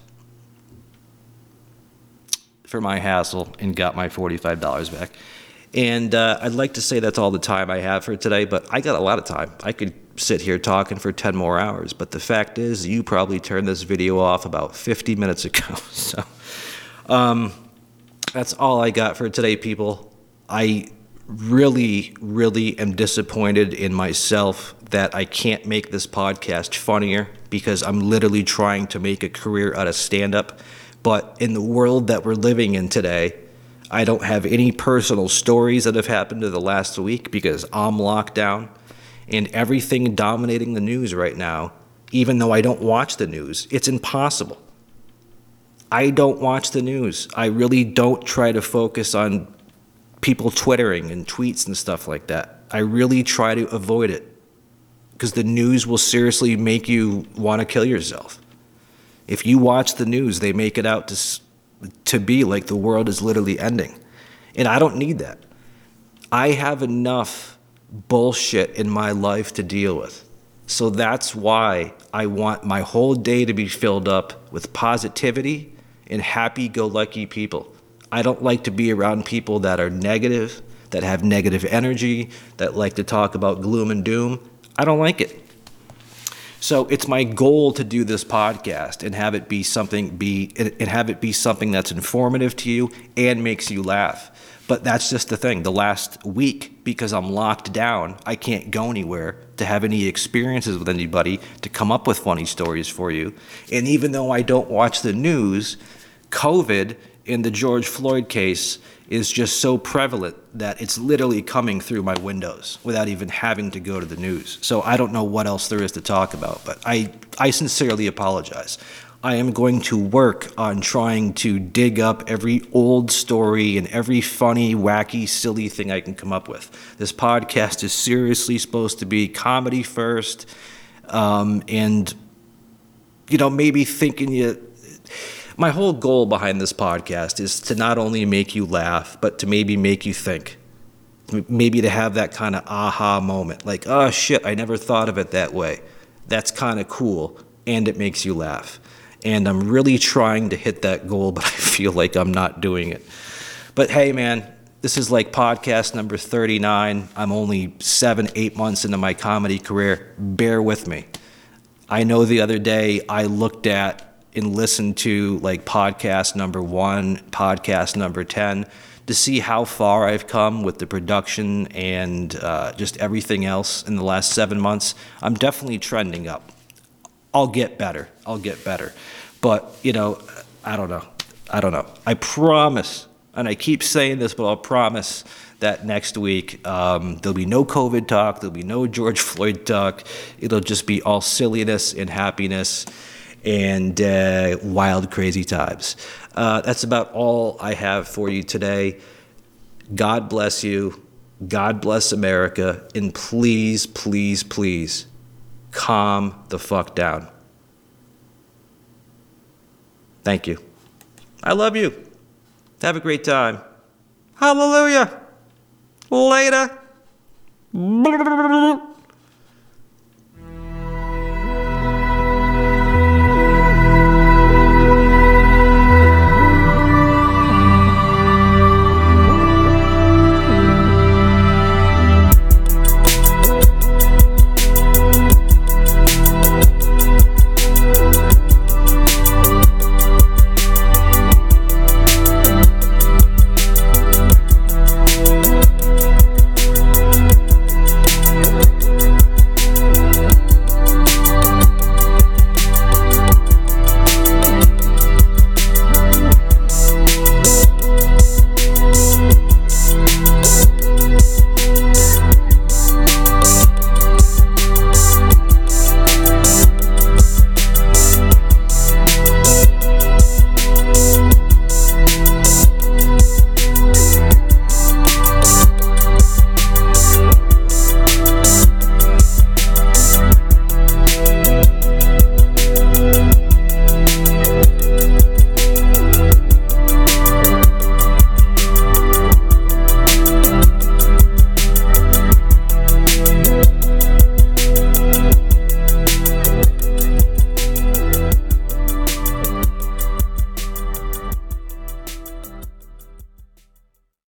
for my hassle and got my $45 back. And uh, I'd like to say that's all the time I have for today, but I got a lot of time. I could sit here talking for 10 more hours, but the fact is, you probably turned this video off about 50 <laughs> minutes ago. So um, that's all I got for today, people. I really, really am disappointed in myself that I can't make this podcast funnier because I'm literally trying to make a career out of stand up. But in the world that we're living in today, I don't have any personal stories that have happened to the last week because I'm locked down and everything dominating the news right now, even though I don't watch the news, it's impossible. I don't watch the news. I really don't try to focus on people twittering and tweets and stuff like that. I really try to avoid it because the news will seriously make you want to kill yourself. If you watch the news, they make it out to to be like the world is literally ending. And I don't need that. I have enough bullshit in my life to deal with. So that's why I want my whole day to be filled up with positivity and happy go lucky people. I don't like to be around people that are negative, that have negative energy, that like to talk about gloom and doom. I don't like it. So it's my goal to do this podcast and have it be something be and have it be something that's informative to you and makes you laugh. But that's just the thing. The last week, because I'm locked down, I can't go anywhere to have any experiences with anybody to come up with funny stories for you. And even though I don't watch the news, COVID in the George Floyd case is just so prevalent that it's literally coming through my windows without even having to go to the news. So I don't know what else there is to talk about, but I, I sincerely apologize. I am going to work on trying to dig up every old story and every funny, wacky, silly thing I can come up with. This podcast is seriously supposed to be comedy first, um, and you know maybe thinking you my whole goal behind this podcast is to not only make you laugh, but to maybe make you think. Maybe to have that kind of aha moment, like, oh shit, I never thought of it that way. That's kind of cool, and it makes you laugh. And I'm really trying to hit that goal, <laughs> but I feel like I'm not doing it. But hey, man, this is like podcast number 39. I'm only seven, eight months into my comedy career. Bear with me. I know the other day I looked at and listen to like podcast number one, podcast number 10 to see how far I've come with the production and uh, just everything else in the last seven months. I'm definitely trending up. I'll get better. I'll get better. But, you know, I don't know. I don't know. I promise, and I keep saying this, but I'll promise that next week um, there'll be no COVID talk, there'll be no George Floyd talk. It'll just be all silliness and happiness and uh, wild, crazy times. Uh, that's about all I have for you today. God bless you. God bless America. And please, please, please calm the fuck down. Thank you. I love you. Have a great time. Hallelujah. Later. <laughs>